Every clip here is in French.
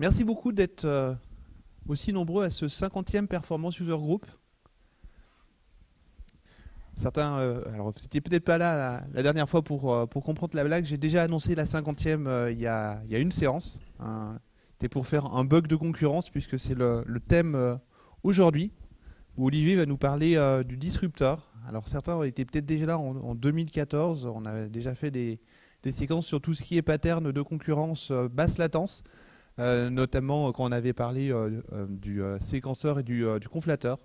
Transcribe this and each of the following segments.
Merci beaucoup d'être euh, aussi nombreux à ce 50e Performance User Group. Certains, euh, alors c'était peut-être pas là la, dernière fois pour, euh, pour comprendre la blague, j'ai déjà annoncé la 50e il, y a, y a une séance. Hein. C'était pour faire un bug de concurrence puisque c'est le, thème aujourd'hui où Olivier va nous parler du disruptor. Alors certains été peut-être déjà là en, en, 2014, on avait déjà fait des, des, séquences sur tout ce qui est pattern de concurrence basse latence. Euh, notamment quand on avait parlé euh, euh, du séquenceur et du, conflateur.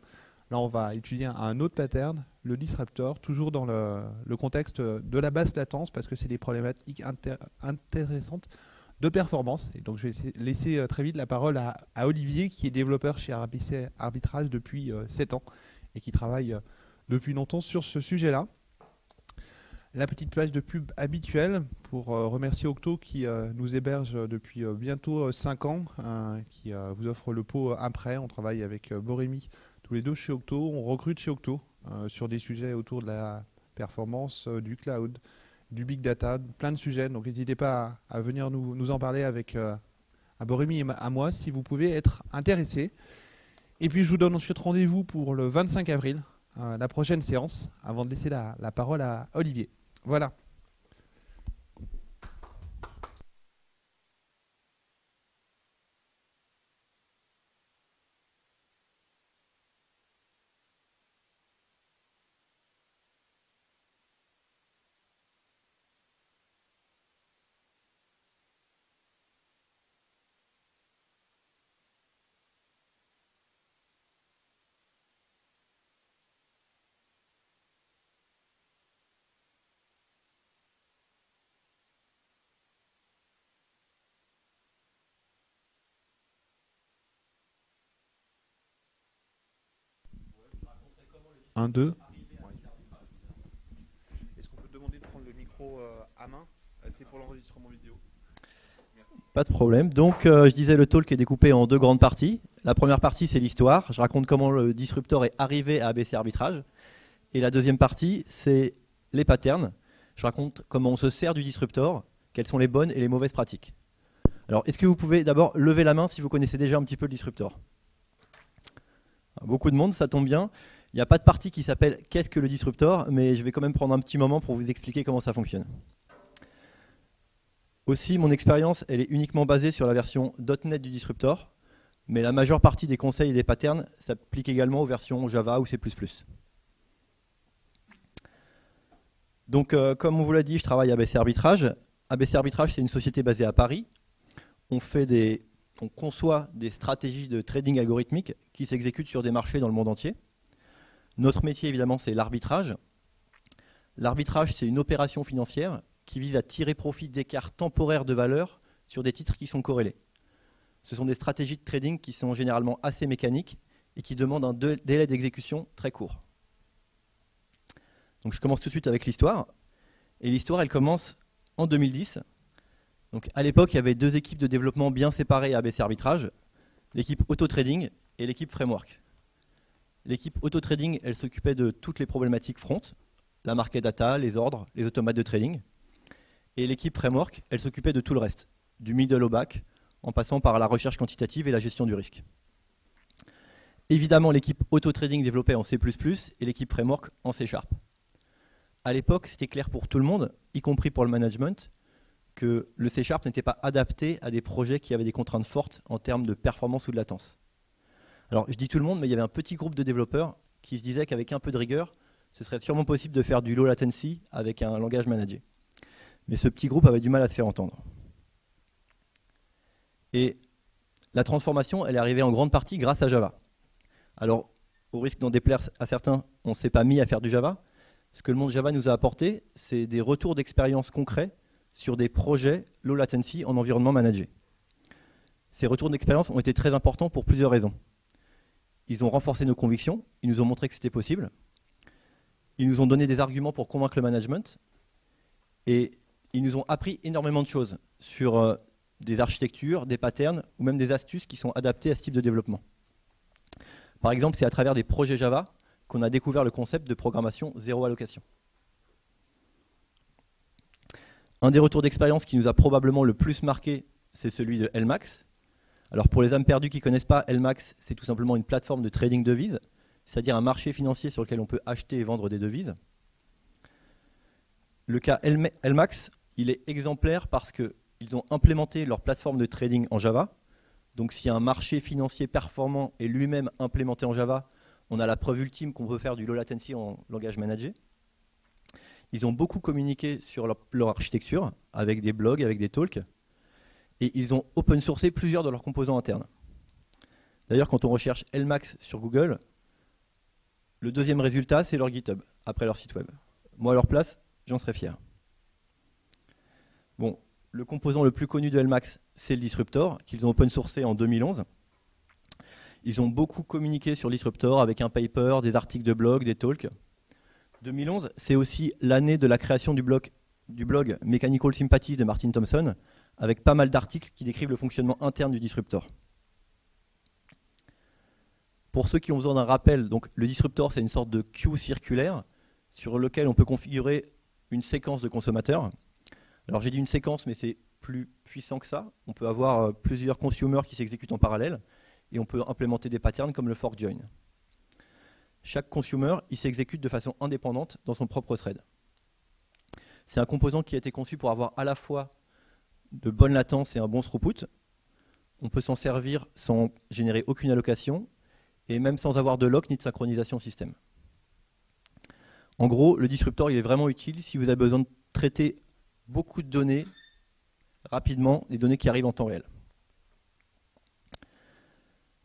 Là, on va étudier un autre pattern, le disruptor, toujours dans le, contexte de la basse latence, parce que c'est des problématiques intéressantes de performance. Et donc, je vais laisser très vite la parole à, Olivier, qui est développeur chez Arbitrage depuis 7 ans et qui travaille depuis longtemps sur ce sujet-là la petite page de pub habituelle pour euh, remercier Octo qui euh, nous héberge depuis euh, bientôt 5 ans, qui vous offre le pot après. On travaille avec Borémy tous les deux chez Octo. On recrute chez Octo sur des sujets autour de la performance, du cloud, du big data, plein de sujets. Donc n'hésitez pas à, venir nous, en parler avec à Borémy et à moi si vous pouvez être intéressé. Et puis je vous donne ensuite rendez-vous pour le 25 avril, la prochaine séance, avant de laisser la parole à Olivier. Voilà. Un, deux. Est-ce qu'on peut demander de prendre le micro euh, à main? Euh, C'est pour l'enregistrement vidéo. Pas de problème. Donc, euh, je disais, le talk est découpé en deux grandes parties. La première partie, c'est l'histoire. Je raconte comment le disruptor est arrivé à ABC Arbitrage. Et la deuxième partie, c'est les patterns. Je raconte comment on se sert du disruptor, quelles sont les bonnes et les mauvaises pratiques. Alors, est-ce que vous pouvez d'abord lever la main si vous connaissez déjà un petit peu le disruptor Beaucoup de monde, ça tombe bien. Il n'y a pas de partie qui s'appelle Qu'est-ce que le disruptor mais je vais quand même prendre un petit moment pour vous expliquer comment ça fonctionne. Aussi, mon expérience, elle est uniquement basée sur la version .NET du disruptor, mais la majeure partie des conseils et des patterns s'appliquent également aux versions Java ou C++. Donc, euh, comme on vous l'a dit, je travaille à ABC Arbitrage. ABC Arbitrage, c'est une société basée à Paris. On, on conçoit des stratégies de trading algorithmique qui s'exécutent sur des marchés dans le monde entier. Notre métier, évidemment, c'est l'arbitrage. L'arbitrage, c'est une opération financière qui vise à tirer profit d'écarts temporaires de valeur sur des titres qui sont corrélés. Ce sont des stratégies de trading qui sont généralement assez mécaniques et qui demandent un délai d'exécution très court. Donc je commence tout de suite avec l'histoire. Et l'histoire, elle commence en 2010. Donc à l'époque, il y avait deux équipes de développement bien séparées à ABC Arbitrage, l'équipe Auto Trading et l'équipe Framework. L'équipe auto-trading, s'occupait de toutes les problématiques front, la market data, les ordres, les automates de trading. Et l'équipe framework, s'occupait de tout le reste, du middle au back, en passant par la recherche quantitative et la gestion du risque. Évidemment, l'équipe auto-trading développait en C++ et l'équipe framework en C Sharp. À l'époque, c'était clair pour tout le monde, y compris pour le management, que le C Sharp n'était pas adapté à des projets qui avaient des contraintes fortes en termes de performance ou de latence. Alors, je dis tout le monde, mais il y avait un petit groupe de développeurs qui se disaient qu'avec un peu de rigueur, ce serait sûrement possible de faire du low latency avec un langage managé. Mais ce petit groupe avait du mal à se faire entendre. Et la transformation, elle est arrivée en grande partie grâce à Java. Alors, au risque d'en déplaire à certains, on ne s'est pas mis à faire du Java. Ce que le monde Java nous a apporté, c'est des retours d'expérience concrets sur des projets low latency en environnement managé. Ces retours d'expérience ont été très importants pour plusieurs raisons. Ils ont renforcé nos convictions, ils nous ont montré que c'était possible, ils nous ont donné des arguments pour convaincre le management, et ils nous ont appris énormément de choses sur euh, des architectures, des patterns ou même des astuces qui sont adaptées à ce type de développement. Par exemple, c'est à travers des projets Java qu'on a découvert le concept de programmation zéro allocation. Un des retours d'expérience qui nous a probablement le plus marqué, c'est celui de LMAX. Alors pour les âmes perdues qui ne connaissent pas, LMAX, c'est tout simplement une plateforme de trading devises, c'est-à-dire un marché financier sur lequel on peut acheter et vendre des devises. Le cas LMAX, il est exemplaire parce qu'ils ont implémenté leur plateforme de trading en Java. Donc si un marché financier performant est lui-même implémenté en Java, on a la preuve ultime qu'on peut faire du low latency en langage managé. Ils ont beaucoup communiqué sur leur, architecture, avec des blogs, avec des talks, et ils ont open sourcé plusieurs de leurs composants internes. D'ailleurs, quand on recherche LMAX sur Google, le deuxième résultat, c'est leur GitHub, après leur site web. Moi, à leur place, j'en serais fier. Bon, le composant le plus connu de LMAX, c'est le disruptor, qu'ils ont open sourcé en 2011. Ils ont beaucoup communiqué sur disruptor avec un paper, des articles de blog, des talks. 2011, c'est aussi l'année de la création du du blog Mechanical Sympathy de Martin Thompson, avec pas mal d'articles qui décrivent le fonctionnement interne du disruptor. Pour ceux qui ont besoin d'un rappel, donc le disruptor, c'est une sorte de queue circulaire sur lequel on peut configurer une séquence de consommateurs. Alors j'ai dit une séquence, mais c'est plus puissant que ça. On peut avoir euh, plusieurs consumers qui s'exécutent en parallèle et on peut implémenter des patterns comme le fork join. Chaque consumer, il s'exécute de façon indépendante dans son propre thread. C'est un composant qui a été conçu pour avoir à la fois de bonnes latences et un bon throughput. On peut s'en servir sans générer aucune allocation et même sans avoir de lock ni de synchronisation système. En gros, le disruptor il est vraiment utile si vous avez besoin de traiter beaucoup de données rapidement, des données qui arrivent en temps réel.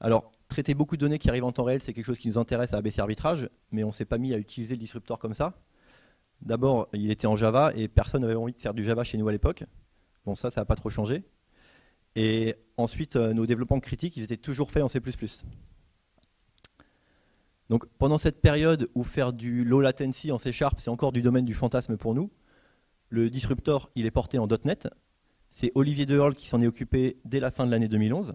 Alors, traiter beaucoup de données qui arrivent en temps réel, c'est quelque chose qui nous intéresse à ABC Arbitrage, mais on ne s'est pas mis à utiliser le disruptor comme ça. D'abord, il était en Java et personne n'avait envie de faire du Java chez nous à l'époque. Bon, ça, ça n'a pas trop changé. Et ensuite, euh, nos développements critiques, ils étaient toujours faits en C++. Donc pendant cette période où faire du low latency en C Sharp, c'est encore du domaine du fantasme pour nous, le disruptor, il est porté en .NET. C'est Olivier Deherle qui s'en est occupé dès la fin de l'année 2011.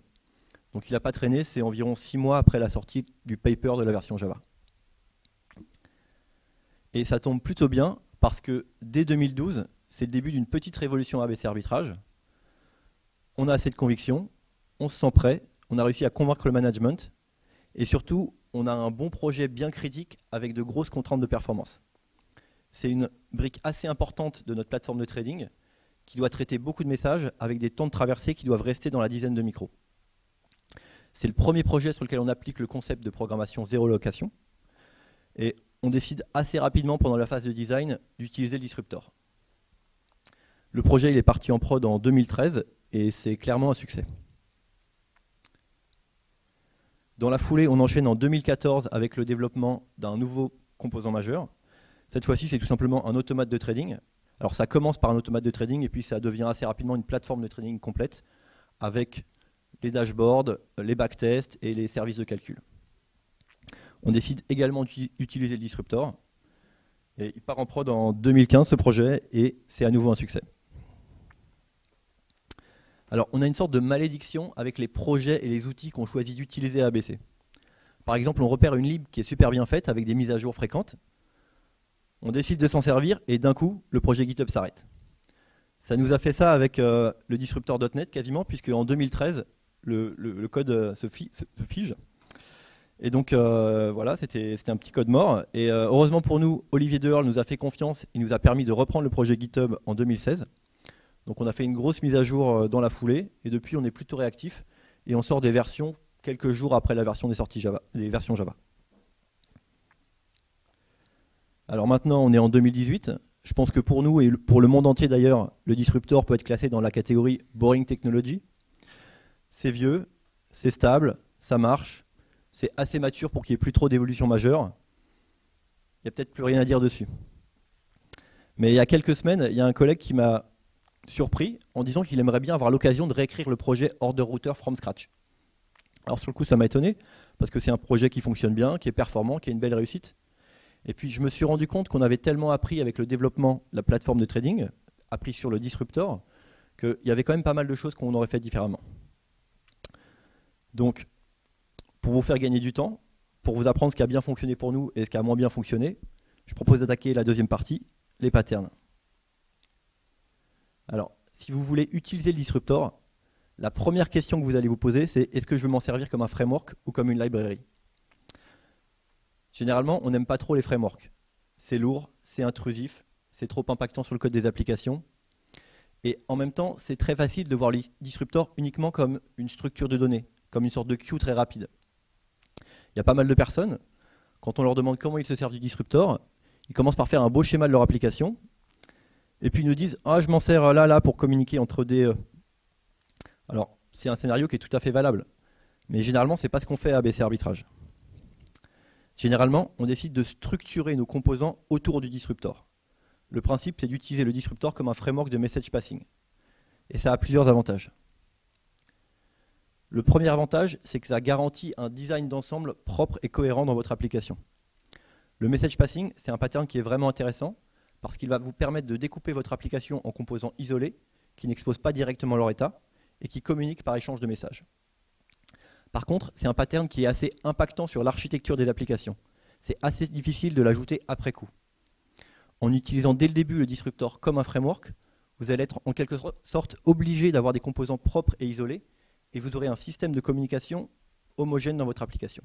Donc il n'a pas traîné, c'est environ six mois après la sortie du paper de la version Java. Et ça tombe plutôt bien parce que dès 2012, c'est le début d'une petite révolution ABC arbitrage. On a assez de conviction, on se sent prêt, on a réussi à convaincre le management et surtout, on a un bon projet bien critique avec de grosses contraintes de performance. C'est une brique assez importante de notre plateforme de trading qui doit traiter beaucoup de messages avec des temps de traversée qui doivent rester dans la dizaine de micros. C'est le premier projet sur lequel on applique le concept de programmation zéro location. Et on décide assez rapidement pendant la phase de design d'utiliser le disruptor. Le projet est parti en prod en 2013 et c'est clairement un succès. Dans la foulée, on enchaîne en 2014 avec le développement d'un nouveau composant majeur. Cette fois-ci, c'est tout simplement un automate de trading. Alors ça commence par un automate de trading et puis ça devient assez rapidement une plateforme de trading complète avec les dashboards, les backtests et les services de calcul. On décide également d'utiliser le disruptor. Et il part en prod en 2015 ce projet et c'est à nouveau un succès. Alors on a une sorte de malédiction avec les projets et les outils qu'on choisit d'utiliser à ABC. Par exemple, on repère une lib qui est super bien faite avec des mises à jour fréquentes. On décide de s'en servir et d'un coup, le projet GitHub s'arrête. Ça nous a fait ça avec euh, le disruptor.net quasiment, puisque en 2013, le, code euh, se, fige. Et donc euh, voilà, c'était un petit code mort. Et heureusement pour nous, Olivier Deherle nous a fait confiance. Il nous a permis de reprendre le projet GitHub en 2016. Donc on a fait une grosse mise à jour dans la foulée. Et depuis, on est plutôt réactif. Et on sort des versions quelques jours après la version des sorties Java, des versions Java. Alors maintenant, on est en 2018. Je pense que pour nous et pour le monde entier d'ailleurs, le disruptor peut être classé dans la catégorie Boring Technology c'est vieux, c'est stable, ça marche, c'est assez mature pour qu'il n'y ait plus trop d'évolution majeure. Il n'y a peut-être plus rien à dire dessus. Mais il y a quelques semaines, il y a un collègue qui m'a surpris en disant qu'il aimerait bien avoir l'occasion de réécrire le projet Order Router from scratch. Alors sur le coup, ça m'a étonné, parce que c'est un projet qui fonctionne bien, qui est performant, qui a une belle réussite. Et puis je me suis rendu compte qu'on avait tellement appris avec le développement de la plateforme de trading, appris sur le disruptor, qu'il y avait quand même pas mal de choses qu'on aurait fait différemment. Donc, pour vous faire gagner du temps, pour vous apprendre ce qui a bien fonctionné pour nous et ce qui a moins bien fonctionné, je propose d'attaquer la deuxième partie, les patterns. Alors, si vous voulez utiliser le disruptor, La première question que vous allez vous poser, c'est est-ce que je veux m'en servir comme un framework ou comme une librairie? Généralement, on n'aime pas trop les frameworks. C'est lourd, c'est intrusif, c'est trop impactant sur le code des applications. Et en même temps, c'est très facile de voir le disruptor uniquement comme une structure de données, comme une sorte de queue très rapide. Il y a pas mal de personnes, quand on leur demande comment ils se servent du disruptor, ils commencent par faire un beau schéma de leur application, et puis ils nous disent Ah, je m'en sers là, là, pour communiquer entre des. Euh. Alors, c'est un scénario qui est tout à fait valable. Mais généralement, ce n'est pas ce qu'on fait à ABC Arbitrage. Généralement, on décide de structurer nos composants autour du disruptor. Le principe, c'est d'utiliser le disruptor comme un framework de message passing. Et ça a plusieurs avantages. Le premier avantage, c'est que ça garantit un design d'ensemble propre et cohérent dans votre application. Le message passing, c'est un pattern qui est vraiment intéressant parce qu'il va vous permettre de découper votre application en composants isolés qui n'exposent pas directement leur état et qui communiquent par échange de messages. Par contre, c'est un pattern qui est assez impactant sur l'architecture des applications. C'est assez difficile de l'ajouter après coup. En utilisant dès le début le disruptor comme un framework, vous allez être en quelque sorte obligé d'avoir des composants propres et isolés, et vous aurez un système de communication homogène dans votre application.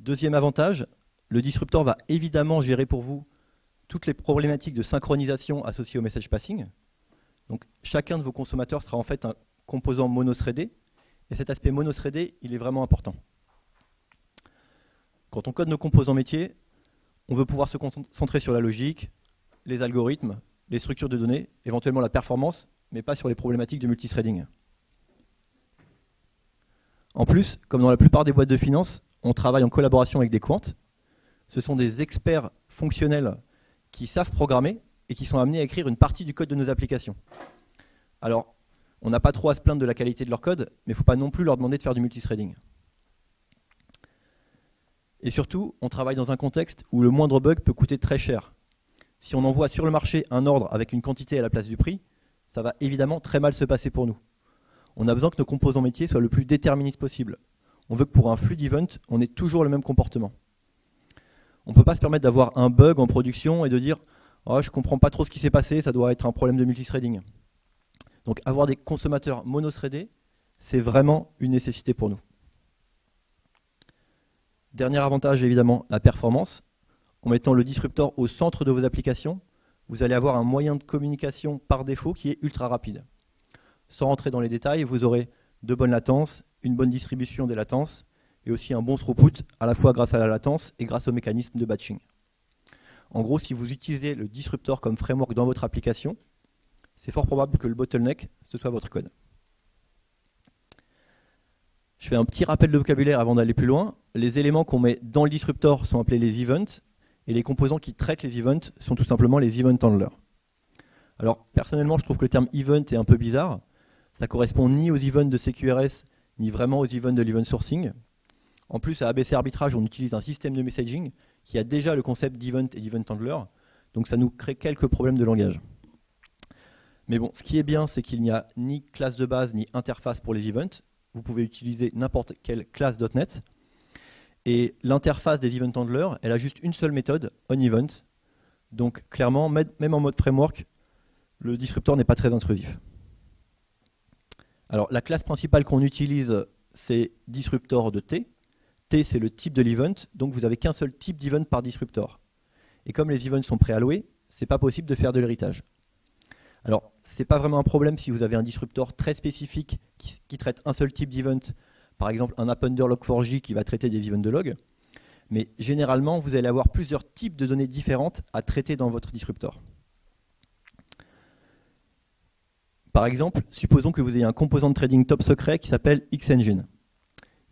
Deuxième avantage, le disruptor va évidemment gérer pour vous toutes les problématiques de synchronisation associées au message passing. Donc chacun de vos consommateurs sera en fait un composant monothreadé, et cet aspect monothreadé, il est vraiment important. Quand on code nos composants métiers, on veut pouvoir se concentrer sur la logique, les algorithmes, les structures de données, éventuellement la performance, mais pas sur les problématiques de multithreading. En plus, comme dans la plupart des boîtes de finance, on travaille en collaboration avec des quants, ce sont des experts fonctionnels qui savent programmer et qui sont amenés à écrire une partie du code de nos applications. Alors, on n'a pas trop à se plaindre de la qualité de leur code, mais il ne faut pas non plus leur demander de faire du multithreading. Et surtout, on travaille dans un contexte où le moindre bug peut coûter très cher. Si on envoie sur le marché un ordre avec une quantité à la place du prix, ça va évidemment très mal se passer pour nous. On a besoin que nos composants métiers soient le plus déterministes possible. On veut que pour un flux d'event, on ait toujours le même comportement. On ne peut pas se permettre d'avoir un bug en production et de dire oh, je ne comprends pas trop ce qui s'est passé, ça doit être un problème de multithreading. Donc avoir des consommateurs monothreadés, c'est vraiment une nécessité pour nous. Dernier avantage, évidemment, la performance. En mettant le disruptor au centre de vos applications, vous allez avoir un moyen de communication par défaut qui est ultra rapide. Sans rentrer dans les détails, vous aurez de bonnes latences, une bonne distribution des latences, et aussi un bon throughput, à la fois grâce à la latence et grâce au mécanisme de batching. En gros, si vous utilisez le disruptor comme framework dans votre application, c'est fort probable que le bottleneck, ce soit votre code. Je fais un petit rappel de vocabulaire avant d'aller plus loin. Les éléments qu'on met dans le disruptor sont appelés les events, et les composants qui traitent les events sont tout simplement les event handlers. Alors, personnellement, je trouve que le terme event est un peu bizarre. Ça correspond ni aux events de CQRS, ni vraiment aux events de l'event sourcing. En plus, à ABC Arbitrage, on utilise un système de messaging qui a déjà le concept d'event et d'event handler. Donc ça nous crée quelques problèmes de langage. Mais bon, ce qui est bien, c'est qu'il n'y a ni classe de base ni interface pour les events. Vous pouvez utiliser n'importe quelle classe .NET. Et l'interface des event handlers, elle a juste une seule méthode, onEvent. Donc clairement, même en mode framework, le disruptor n'est pas très intrusif. Alors la classe principale qu'on utilise, c'est disruptor de T. C'est le type de l'event, donc vous n'avez qu'un seul type d'event par disruptor. Et comme les events sont préalloués, c'est pas possible de faire de l'héritage. Alors, ce n'est pas vraiment un problème si vous avez un disruptor très spécifique qui, traite un seul type d'event, par exemple un appender log4j qui va traiter des events de log, mais généralement, vous allez avoir plusieurs types de données différentes à traiter dans votre disruptor. Par exemple, supposons que vous ayez un composant de trading top secret qui s'appelle Xengine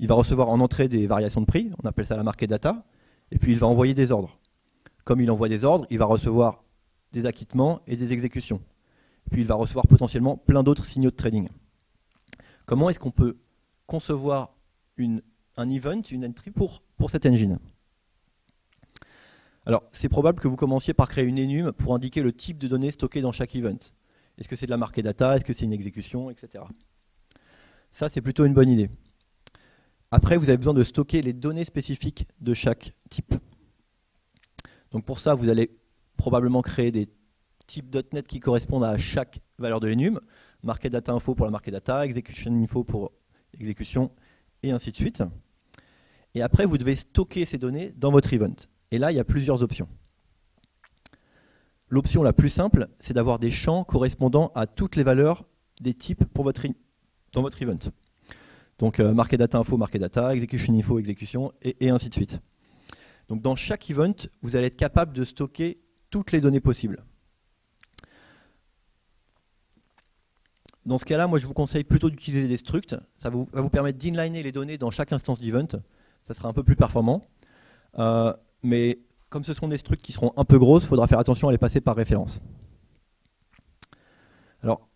il va recevoir en entrée des variations de prix, on appelle ça la market data, et puis il va envoyer des ordres. Comme il envoie des ordres, il va recevoir des acquittements et des exécutions. Puis il va recevoir potentiellement plein d'autres signaux de trading. Comment est-ce qu'on peut concevoir un event, une entry pour, pour cette engine? Alors, c'est probable que vous commenciez par créer une enum pour indiquer le type de données stockées dans chaque event. Est-ce que c'est de la market data? Est-ce que c'est une exécution? Etc. Ça, c'est plutôt une bonne idée. Après, vous avez besoin de stocker les données spécifiques de chaque type. Donc pour ça, vous allez probablement créer des type .NET qui correspondent à chaque valeur de l'enum, market data info pour la market data, execution info pour exécution, et ainsi de suite. Et après, vous devez stocker ces données dans votre event. Et là, il y a plusieurs options. L'option la plus simple, c'est d'avoir des champs correspondant à toutes les valeurs des types pour dans votre event. Donc euh, market data info, market data, execution info, exécution, et, ainsi de suite. Donc dans chaque event, vous allez être capable de stocker toutes les données possibles. Dans ce cas-là, moi je vous conseille plutôt d'utiliser des structs. Ça va vous permettre d'inliner les données dans chaque instance d'event. Ça sera un peu plus performant. Euh, mais comme ce sont des structs qui seront un peu grosses, il faudra faire attention à les passer par référence. Alors,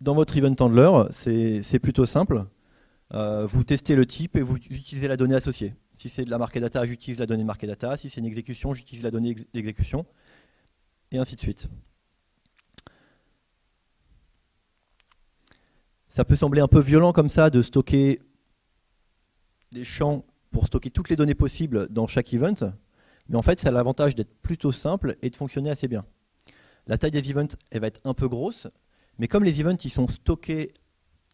dans votre event handler, c'est plutôt simple. Euh, vous testez le type et vous utilisez la donnée associée. Si c'est de la market data, j'utilise la donnée market data. Si c'est une exécution, j'utilise la donnée d'exécution. Et ainsi de suite. Ça peut sembler un peu violent comme ça de stocker des champs pour stocker toutes les données possibles dans chaque event, mais en fait ça a l'avantage d'être plutôt simple et de fonctionner assez bien. La taille des events elle va être un peu grosse, mais comme les events ils sont stockés de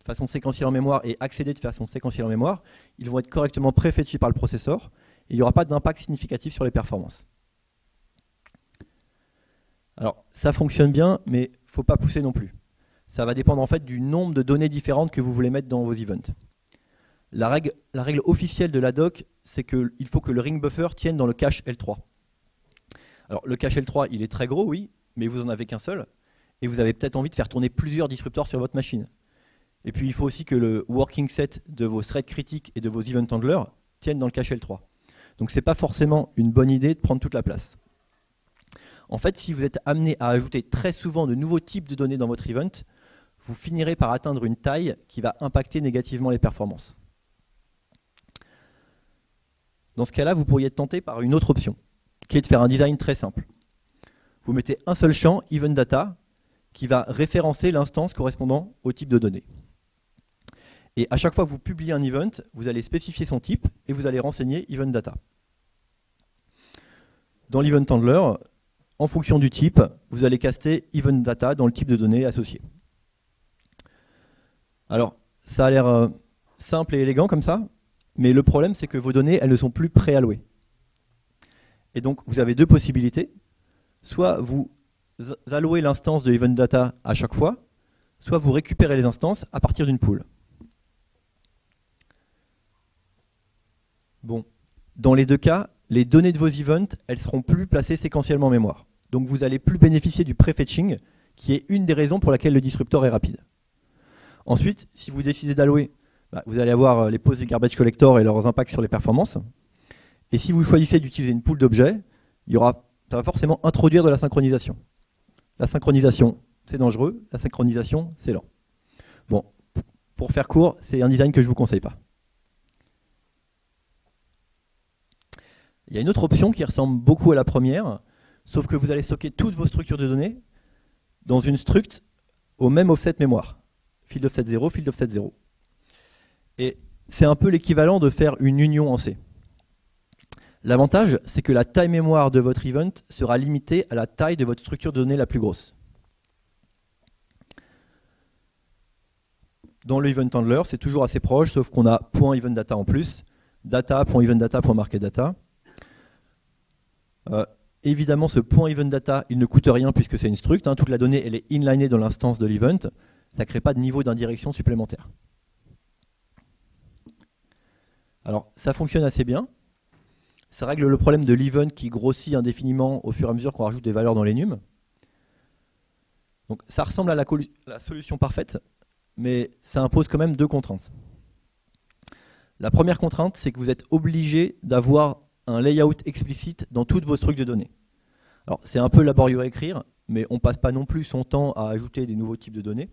façon séquentielle en mémoire et accédés de façon séquentielle en mémoire, ils vont être correctement préféchés par le processeur et il n'y aura pas d'impact significatif sur les performances. Alors ça fonctionne bien, mais il ne faut pas pousser non plus ça va dépendre en fait du nombre de données différentes que vous voulez mettre dans vos events. La règle, la règle officielle de la doc, c'est qu'il faut que le ring buffer tienne dans le cache L3. Alors le cache L3, il est très gros, oui, mais vous n'en avez qu'un seul, et vous avez peut-être envie de faire tourner plusieurs disruptors sur votre machine. Et puis il faut aussi que le working set de vos threads critiques et de vos event handlers tienne dans le cache L3. Donc ce n'est pas forcément une bonne idée de prendre toute la place. En fait, si vous êtes amené à ajouter très souvent de nouveaux types de données dans votre event, vous finirez par atteindre une taille qui va impacter négativement les performances. Dans ce cas-là, vous pourriez être tenté par une autre option, qui est de faire un design très simple. Vous mettez un seul champ, event data, qui va référencer l'instance correspondant au type de données. Et à chaque fois que vous publiez un event, vous allez spécifier son type et vous allez renseigner event data. Dans l'event handler, en fonction du type, vous allez caster event data dans le type de données associé. Alors, ça a l'air euh, simple et élégant comme ça, mais le problème c'est que vos données, elles ne sont plus préallouées. Et donc, vous avez deux possibilités. Soit vous allouez l'instance de event data à chaque fois, soit vous récupérez les instances à partir d'une pool. Bon, dans les deux cas, les données de vos events, elles seront plus placées séquentiellement en mémoire. Donc vous allez plus bénéficier du prefetching, qui est une des raisons pour laquelle le disruptor est rapide. Ensuite, si vous décidez d'allouer, bah, vous allez avoir euh, les poses du garbage collector et leurs impacts sur les performances. Et si vous choisissez d'utiliser une pool d'objets, il aura, ça va forcément introduire de la synchronisation. La synchronisation, c'est dangereux. La synchronisation, c'est lent. Bon, pour faire court, c'est un design que je ne vous conseille pas. Il y a une autre option qui ressemble beaucoup à la première, sauf que vous allez stocker toutes vos structures de données dans une struct au même offset mémoire field offset 0, field offset 0. Et c'est un peu l'équivalent de faire une union en C. L'avantage, c'est que la taille mémoire de votre event sera limitée à la taille de votre structure de données la plus grosse. Dans le event handler, c'est toujours assez proche, sauf qu'on a .event data en plus, data.eventdata.marketdata. Euh, évidemment, ce .event data, il ne coûte rien puisque c'est une struct. Hein. toute la donnée, elle est inlinée dans l'instance de l'event ça ne crée pas de niveau d'indirection supplémentaire. Alors, ça fonctionne assez bien. Ça règle le problème de l'event qui grossit indéfiniment au fur et à mesure qu'on rajoute des valeurs dans les nums. Donc, ça ressemble à la solution parfaite, mais ça impose quand même deux contraintes. La première contrainte, c'est que vous êtes obligé d'avoir un layout explicite dans toutes vos structures de données. Alors, c'est un peu laborieux à écrire, mais on ne passe pas non plus son temps à ajouter des nouveaux types de données.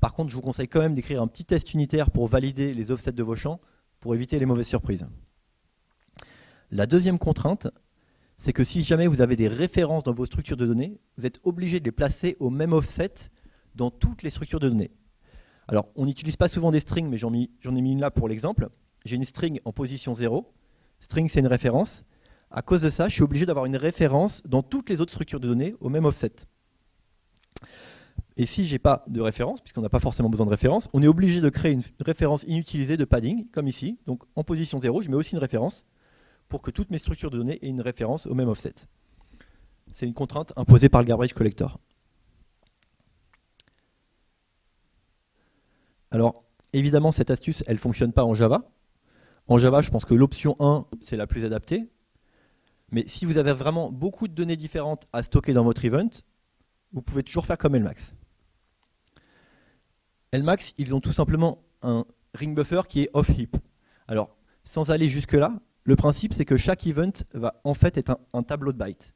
Par contre, je vous conseille quand même d'écrire un petit test unitaire pour valider les offsets de vos champs pour éviter les mauvaises surprises. La deuxième contrainte, c'est que si jamais vous avez des références dans vos structures de données, vous êtes obligé de les placer au même offset dans toutes les structures de données. Alors, on n'utilise pas souvent des strings, mais j'en ai mis une là pour l'exemple. J'ai une string en position 0. String, c'est une référence. À cause de ça, je suis obligé d'avoir une référence dans toutes les autres structures de données au même offset. Et si j'ai pas de référence, puisqu'on n'a pas forcément besoin de référence, on est obligé de créer une référence inutilisée de padding, comme ici. Donc en position 0, je mets aussi une référence pour que toutes mes structures de données aient une référence au même offset. C'est une contrainte imposée par le garbage collector. Alors, évidemment, cette astuce, elle ne fonctionne pas en Java. En Java, je pense que l'option 1, c'est la plus adaptée. Mais si vous avez vraiment beaucoup de données différentes à stocker dans votre event, vous pouvez toujours faire comme Lmax. Lmax, ils ont tout simplement un ring buffer qui est off-heap. Alors, sans aller jusque-là, le principe c'est que chaque event va en fait être un, tableau de bytes.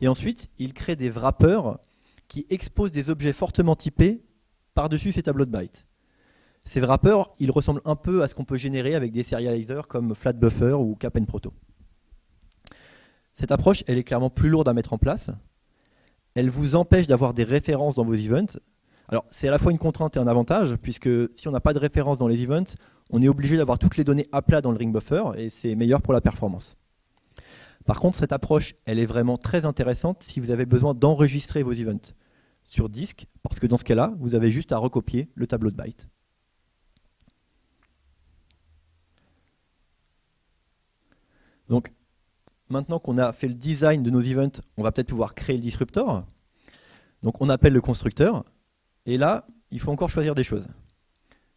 Et ensuite, ils créent des wrappers qui exposent des objets fortement typés par-dessus ces tableaux de bytes. Ces wrappers, ils ressemblent un peu à ce qu'on peut générer avec des serializers comme FlatBuffer ou CapNProto. Cette approche, elle est clairement plus lourde à mettre en place. Elle vous empêche d'avoir des références dans vos events. Alors, c'est à la fois une contrainte et un avantage, puisque si on n'a pas de références dans les events, on est obligé d'avoir toutes les données à plat dans le ring buffer, et c'est meilleur pour la performance. Par contre, cette approche, elle est vraiment très intéressante si vous avez besoin d'enregistrer vos events sur disque, parce que dans ce cas-là, vous avez juste à recopier le tableau de bytes. Donc, maintenant qu'on a fait le design de nos events, on va peut-être pouvoir créer le disruptor. Donc, on appelle le constructeur. Et là, il faut encore choisir des choses.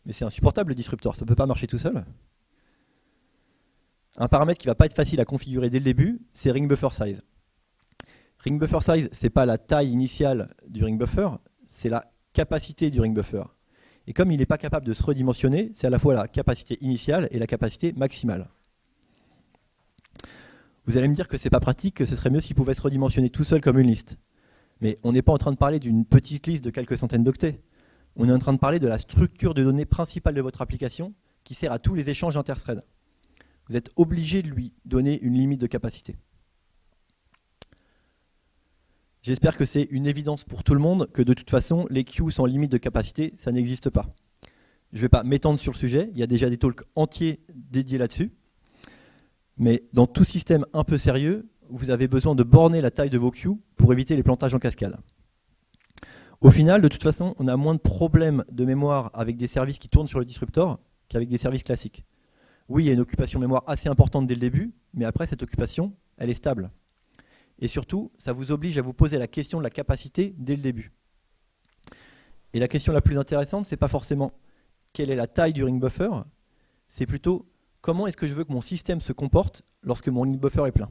Mais c'est insupportable le disruptor, ça ne peut pas marcher tout seul. Un paramètre qui ne va pas être facile à configurer dès le début, c'est ring buffer size. Ring buffer size, ce n'est pas la taille initiale du ring buffer, c'est la capacité du ring buffer. Et comme il n'est pas capable de se redimensionner, c'est à la fois la capacité initiale et la capacité maximale. Vous allez me dire que c'est pas pratique, que ce serait mieux s'il pouvait se redimensionner tout seul comme une liste. Mais on n'est pas en train de parler d'une petite liste de quelques centaines d'octets. On est en train de parler de la structure de données principale de votre application qui sert à tous les échanges interthread. Vous êtes obligé de lui donner une limite de capacité. J'espère que c'est une évidence pour tout le monde que de toute façon, les queues sans limite de capacité, ça n'existe pas. Je ne vais pas m'étendre sur le sujet, il y a déjà des talks entiers dédiés là-dessus. Mais dans tout système un peu sérieux, vous avez besoin de borner la taille de vos queues pour éviter les plantages en cascade. Au final, de toute façon, on a moins de problèmes de mémoire avec des services qui tournent sur le disruptor qu'avec des services classiques. Oui, il y a une occupation mémoire assez importante dès le début, mais après, cette occupation, elle est stable. Et surtout, ça vous oblige à vous poser la question de la capacité dès le début. Et la question la plus intéressante, c'est pas forcément quelle est la taille du ring buffer, c'est plutôt comment est-ce que je veux que mon système se comporte lorsque mon ring buffer est plein.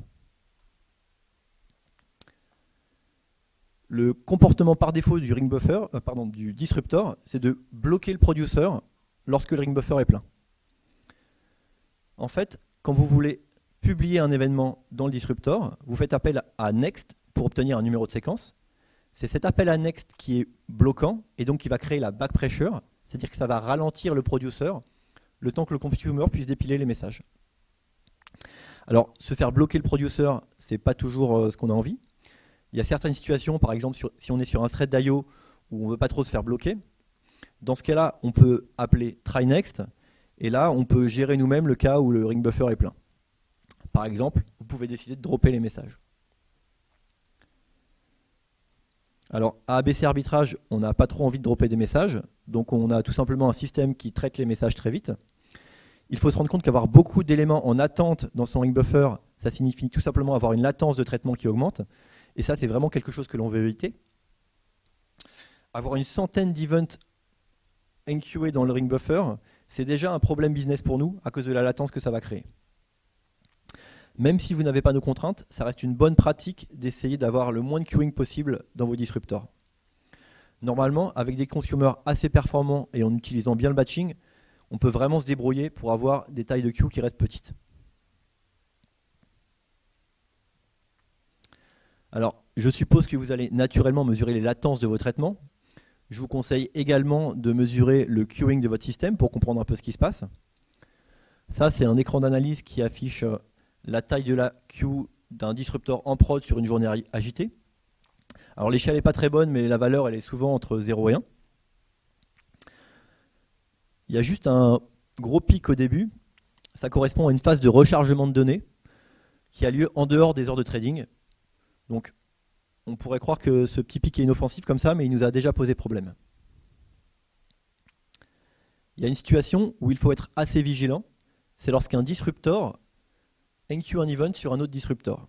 Le comportement par défaut du ring buffer, euh, du disruptor, c'est de bloquer le producer lorsque le ring buffer est plein. En fait, quand vous voulez publier un événement dans le disruptor, vous faites appel à next pour obtenir un numéro de séquence. C'est cet appel à next qui est bloquant et donc qui va créer la back pressure, c'est-à-dire que ça va ralentir le producer le temps que le consumer puisse dépiler les messages. Alors, se faire bloquer le producer, c'est pas toujours euh, ce qu'on a envie. Il y a certaines situations, par exemple, si on est sur un thread d'IO où on ne veut pas trop se faire bloquer, dans ce cas-là, on peut appeler try next, et là, on peut gérer nous-mêmes le cas où le ring buffer est plein. Par exemple, vous pouvez décider de dropper les messages. Alors, à ABC arbitrage, on n'a pas trop envie de dropper des messages, donc on a tout simplement un système qui traite les messages très vite. Il faut se rendre compte qu'avoir beaucoup d'éléments en attente dans son ring buffer, ça signifie tout simplement avoir une latence de traitement qui augmente. Et ça, c'est vraiment quelque chose que l'on veut éviter. Avoir une centaine d'events NQA dans le ring buffer, c'est déjà un problème business pour nous à cause de la latence que ça va créer. Même si vous n'avez pas nos contraintes, ça reste une bonne pratique d'essayer d'avoir le moins de queuing possible dans vos disruptors. Normalement, avec des consommateurs assez performants et en utilisant bien le batching, on peut vraiment se débrouiller pour avoir des tailles de queue qui restent petites. Alors, je suppose que vous allez naturellement mesurer les latences de vos traitements. Je vous conseille également de mesurer le queuing de votre système pour comprendre un peu ce qui se passe. Ça, c'est un écran d'analyse qui affiche euh, la taille de la queue d'un disrupteur en prod sur une journée agitée. Alors l'échelle n'est pas très bonne, mais la valeur elle est souvent entre 0 et 1. Il y a juste un gros pic au début. Ça correspond à une phase de rechargement de données qui a lieu en dehors des heures de trading. Donc on pourrait croire que ce petit pic est inoffensif comme ça, mais il nous a déjà posé problème. Il y a une situation où il faut être assez vigilant, c'est lorsqu'un disruptor enqueue un event sur un autre disruptor.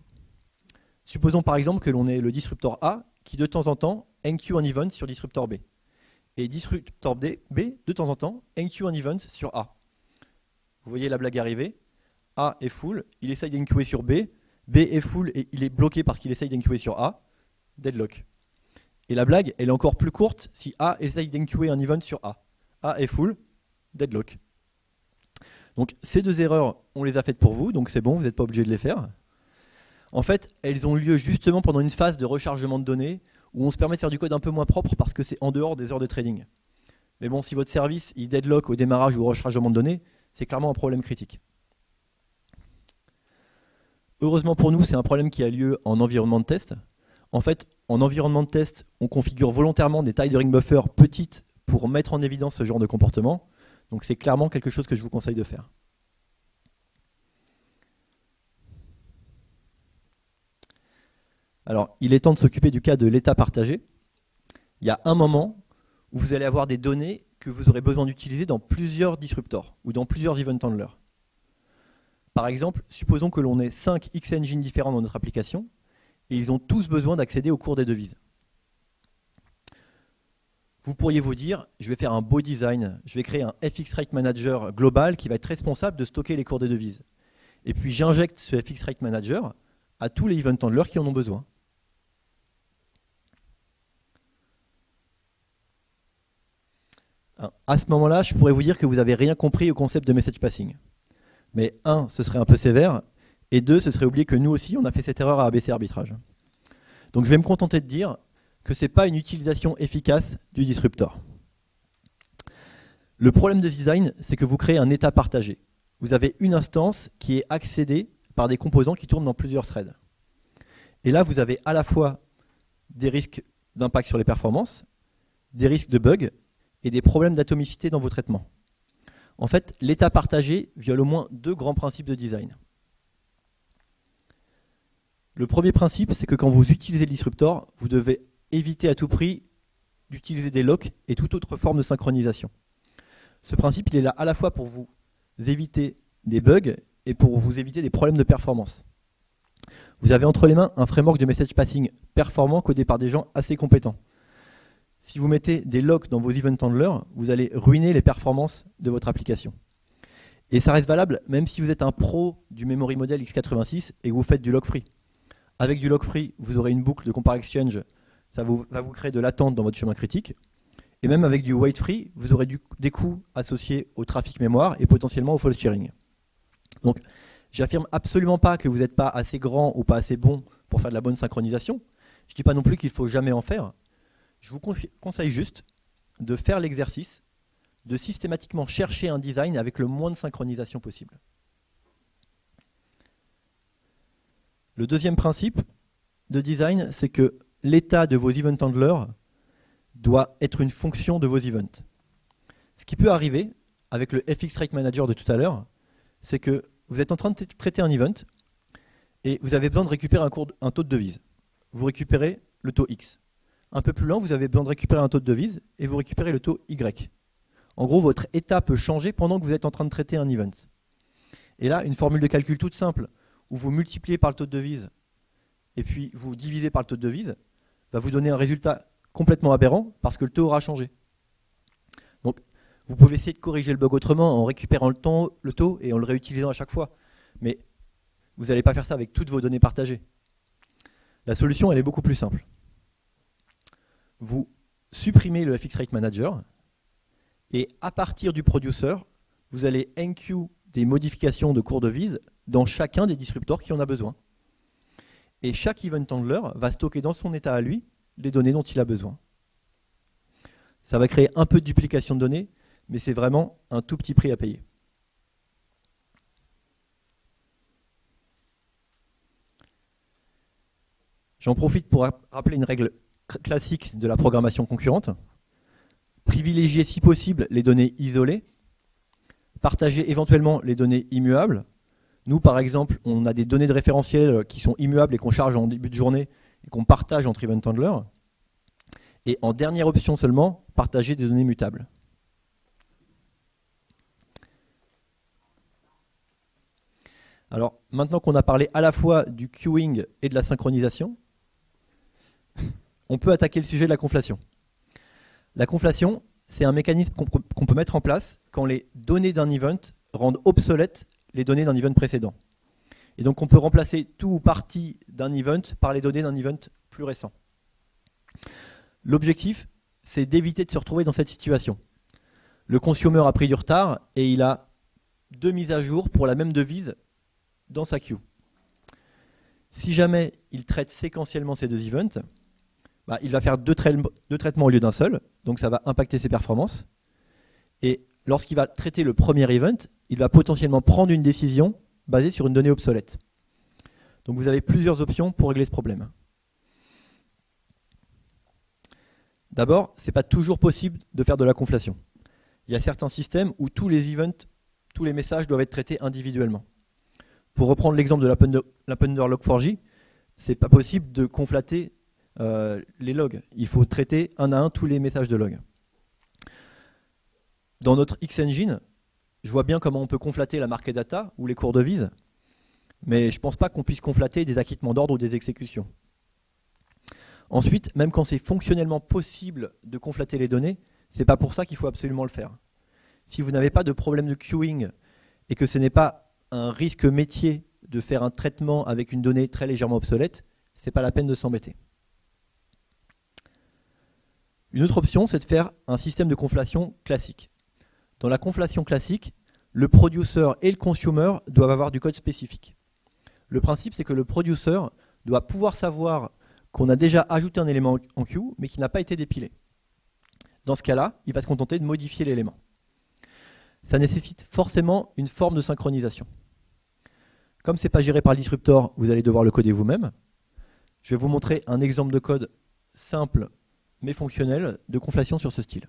Supposons par exemple que l'on ait le disruptor A qui de temps en temps enqueue un event sur disruptor B. Et disruptor B, de temps en temps, enqueue un event sur A. Vous voyez la blague arriver. A est full, il essaye d'enqueuer sur B. B est full et il est bloqué parce qu'il essaye d'enqueuer sur A. Deadlock. Et la blague, elle est encore plus courte si A essaye d'enqueuer un event sur A. A est full, deadlock. Donc ces deux erreurs, on les a faites pour vous, donc c'est bon, vous n'êtes pas obligé de les faire. En fait, elles ont lieu justement pendant une phase de rechargement de données où on se permet de faire du code un peu moins propre parce que c'est en dehors des heures de trading. Mais bon, si votre service il deadlock au démarrage ou au rechargement de données, c'est clairement un problème critique. Heureusement pour nous, c'est un problème qui a lieu en environnement de test. En fait, en environnement de test, on configure volontairement des tailles de ring buffer petites pour mettre en évidence ce genre de comportement. Donc c'est clairement quelque chose que je vous conseille de faire. Alors, il est temps de s'occuper du cas de l'état partagé. Il y a un moment où vous allez avoir des données que vous aurez besoin d'utiliser dans plusieurs disruptors ou dans plusieurs event handlers. Par exemple, supposons que l'on ait 5 X-engines différents dans notre application et ils ont tous besoin d'accéder au cours des devises. Vous pourriez vous dire, je vais faire un beau design, je vais créer un FX Rate Manager global qui va être responsable de stocker les cours des devises. Et puis j'injecte ce FX Rate Manager à tous les event handlers qui en ont besoin. À ce moment-là, je pourrais vous dire que vous n'avez rien compris au concept de message passing. Mais un, ce serait un peu sévère, et deux, ce serait oublier que nous aussi, on a fait cette erreur à ABC arbitrage. Donc je vais me contenter de dire que ce n'est pas une utilisation efficace du disruptor. Le problème de design, c'est que vous créez un état partagé. Vous avez une instance qui est accédée par des composants qui tournent dans plusieurs threads. Et là, vous avez à la fois des risques d'impact sur les performances, des risques de bugs et des problèmes d'atomicité dans vos traitements. En fait, l'état partagé viole au moins deux grands principes de design. Le premier principe, c'est que quand vous utilisez le disruptor, vous devez éviter à tout prix d'utiliser des locks et toute autre forme de synchronisation. Ce principe, il est là à la fois pour vous éviter des bugs et pour vous éviter des problèmes de performance. Vous avez entre les mains un framework de message passing performant codé par des gens assez compétents. Si vous mettez des locks dans vos event handlers, vous allez ruiner les performances de votre application. Et ça reste valable même si vous êtes un pro du memory model x86 et que vous faites du lock free. Avec du lock free, vous aurez une boucle de compare exchange, ça va vous créer de l'attente dans votre chemin critique. Et même avec du wait free, vous aurez des coûts associés au trafic mémoire et potentiellement au fault sharing. Donc, j'affirme absolument pas que vous n'êtes pas assez grand ou pas assez bon pour faire de la bonne synchronisation. Je ne dis pas non plus qu'il faut jamais en faire. Je vous conseille juste de faire l'exercice de systématiquement chercher un design avec le moins de synchronisation possible. Le deuxième principe de design, c'est que l'état de vos event handlers doit être une fonction de vos events. Ce qui peut arriver avec le FX Rate Manager de tout à l'heure, c'est que vous êtes en train de traiter un event et vous avez besoin de récupérer un, un taux de devise. Vous récupérez le taux X. Un peu plus loin, vous avez besoin de récupérer un taux de devise et vous récupérez le taux Y. En gros, votre état peut changer pendant que vous êtes en train de traiter un event. Et là, une formule de calcul toute simple, où vous multipliez par le taux de devise et puis vous divisez par le taux de devise, va vous donner un résultat complètement aberrant parce que le taux aura changé. Donc, vous pouvez essayer de corriger le bug autrement en récupérant le, le taux et en le réutilisant à chaque fois. Mais vous n'allez pas faire ça avec toutes vos données partagées. La solution, elle est beaucoup plus simple vous supprimez le FX Rate Manager et à partir du producer, vous allez enqueue des modifications de cours de vise dans chacun des disruptors qui en a besoin. Et chaque event handler va stocker dans son état à lui les données dont il a besoin. Ça va créer un peu de duplication de données, mais c'est vraiment un tout petit prix à payer. J'en profite pour rappeler une règle classique de la programmation concurrente. Privilégier si possible les données isolées. Partager éventuellement les données immuables. Nous, par exemple, on a des données de référentiel qui sont immuables et qu'on charge en début de journée et qu'on partage entre event handlers. Et en dernière option seulement, partager des données mutables. Alors maintenant qu'on a parlé à la fois du queuing et de la synchronisation, on peut attaquer le sujet de la conflation. La conflation, c'est un mécanisme qu'on peut mettre en place quand les données d'un event rendent obsolètes les données d'un event précédent. Et donc on peut remplacer tout ou partie d'un event par les données d'un event plus récent. L'objectif, c'est d'éviter de se retrouver dans cette situation. Le consumer a pris du retard et il a deux mises à jour pour la même devise dans sa queue. Si jamais il traite séquentiellement ces deux events, bah, il va faire deux, traitements au lieu d'un seul, donc ça va impacter ses performances. Et lorsqu'il va traiter le premier event, il va potentiellement prendre une décision basée sur une donnée obsolète. Donc vous avez plusieurs options pour régler ce problème. D'abord, ce n'est pas toujours possible de faire de la conflation. Il y a certains systèmes où tous les events, tous les messages doivent être traités individuellement. Pour reprendre l'exemple de l'Appender Log4j, ce n'est pas possible de conflater euh, les logs. Il faut traiter un à un tous les messages de log. Dans notre Xengine, je vois bien comment on peut conflater la marquée data ou les cours de vise, mais je ne pense pas qu'on puisse conflater des acquittements d'ordre ou des exécutions. Ensuite, même quand c'est fonctionnellement possible de conflater les données, ce n'est pas pour ça qu'il faut absolument le faire. Si vous n'avez pas de problème de queuing et que ce n'est pas un risque métier de faire un traitement avec une donnée très légèrement obsolète, ce n'est pas la peine de s'embêter. Une autre option, c'est de faire un système de conflation classique. Dans la conflation classique, le producer et le consumer doivent avoir du code spécifique. Le principe, c'est que le producer doit pouvoir savoir qu'on a déjà ajouté un élément en queue, mais qui n'a pas été dépilé. Dans ce cas-là, il va se contenter de modifier l'élément. Ça nécessite forcément une forme de synchronisation. Comme ce n'est pas géré par le disruptor, vous allez devoir le coder vous-même. Je vais vous montrer un exemple de code simple mais fonctionnel de conflation sur ce style.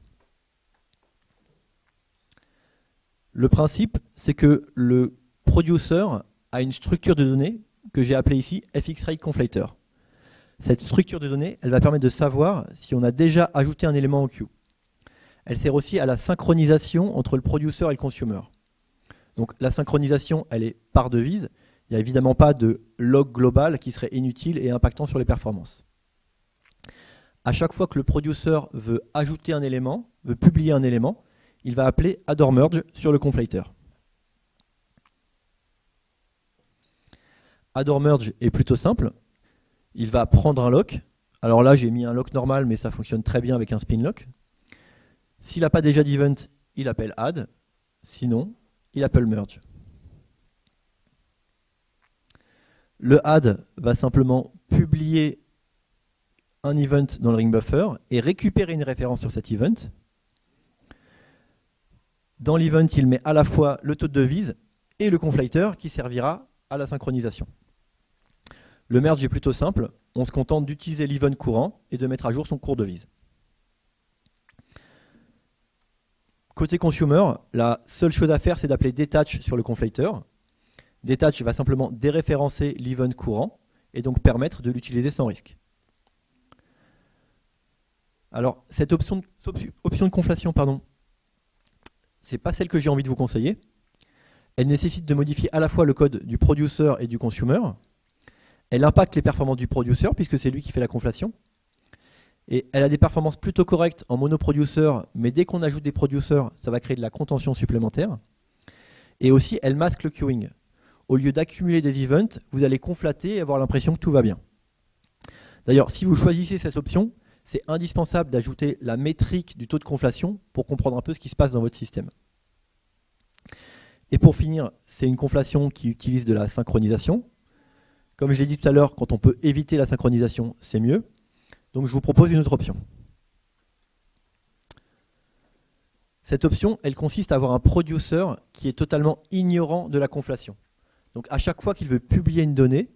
Le principe, c'est que le producer a une structure de données que j'ai appelée ici fxRate Conflator. Cette structure de données, elle va permettre de savoir si on a déjà ajouté un élément en queue. Elle sert aussi à la synchronisation entre le producer et le consumer. Donc la synchronisation, elle est par devise. Il n'y a évidemment pas de log global qui serait inutile et impactant sur les performances à chaque fois que le producer veut ajouter un élément, veut publier un élément, il va appeler adore merge sur le conflator. Adore merge est plutôt simple. Il va prendre un lock. Alors là, j'ai mis un lock normal, mais ça fonctionne très bien avec un spin lock. S'il n'a pas déjà d'event, il appelle add. Sinon, il appelle merge. Le add va simplement publier un event dans le ring buffer et récupérer une référence sur cet event. Dans l'event, il met à la fois le taux de devise et le conflator qui servira à la synchronisation. Le merge est plutôt simple, on se contente d'utiliser l'event courant et de mettre à jour son cours de devise. Côté consumer, la seule chose à faire, c'est d'appeler detach sur le conflator. Detach va simplement déréférencer l'event courant et donc permettre de l'utiliser sans risque. Alors, cette option de, conflation, pardon, c'est pas celle que j'ai envie de vous conseiller. Elle nécessite de modifier à la fois le code du producer et du consumer. Elle impacte les performances du producer puisque c'est lui qui fait la conflation. Et elle a des performances plutôt correctes en monoproducer, mais dès qu'on ajoute des producers, ça va créer de la contention supplémentaire. Et aussi, elle masque le queuing. Au lieu d'accumuler des events, vous allez conflater et avoir l'impression que tout va bien. D'ailleurs, si vous choisissez cette option, c'est indispensable d'ajouter la métrique du taux de conflation pour comprendre un peu ce qui se passe dans votre système. Et pour finir, c'est une conflation qui utilise de la synchronisation. Comme je l'ai dit tout à l'heure, quand on peut éviter la synchronisation, c'est mieux. Donc je vous propose une autre option. Cette option, elle consiste à avoir un producer qui est totalement ignorant de la conflation. Donc à chaque fois qu'il veut publier une donnée,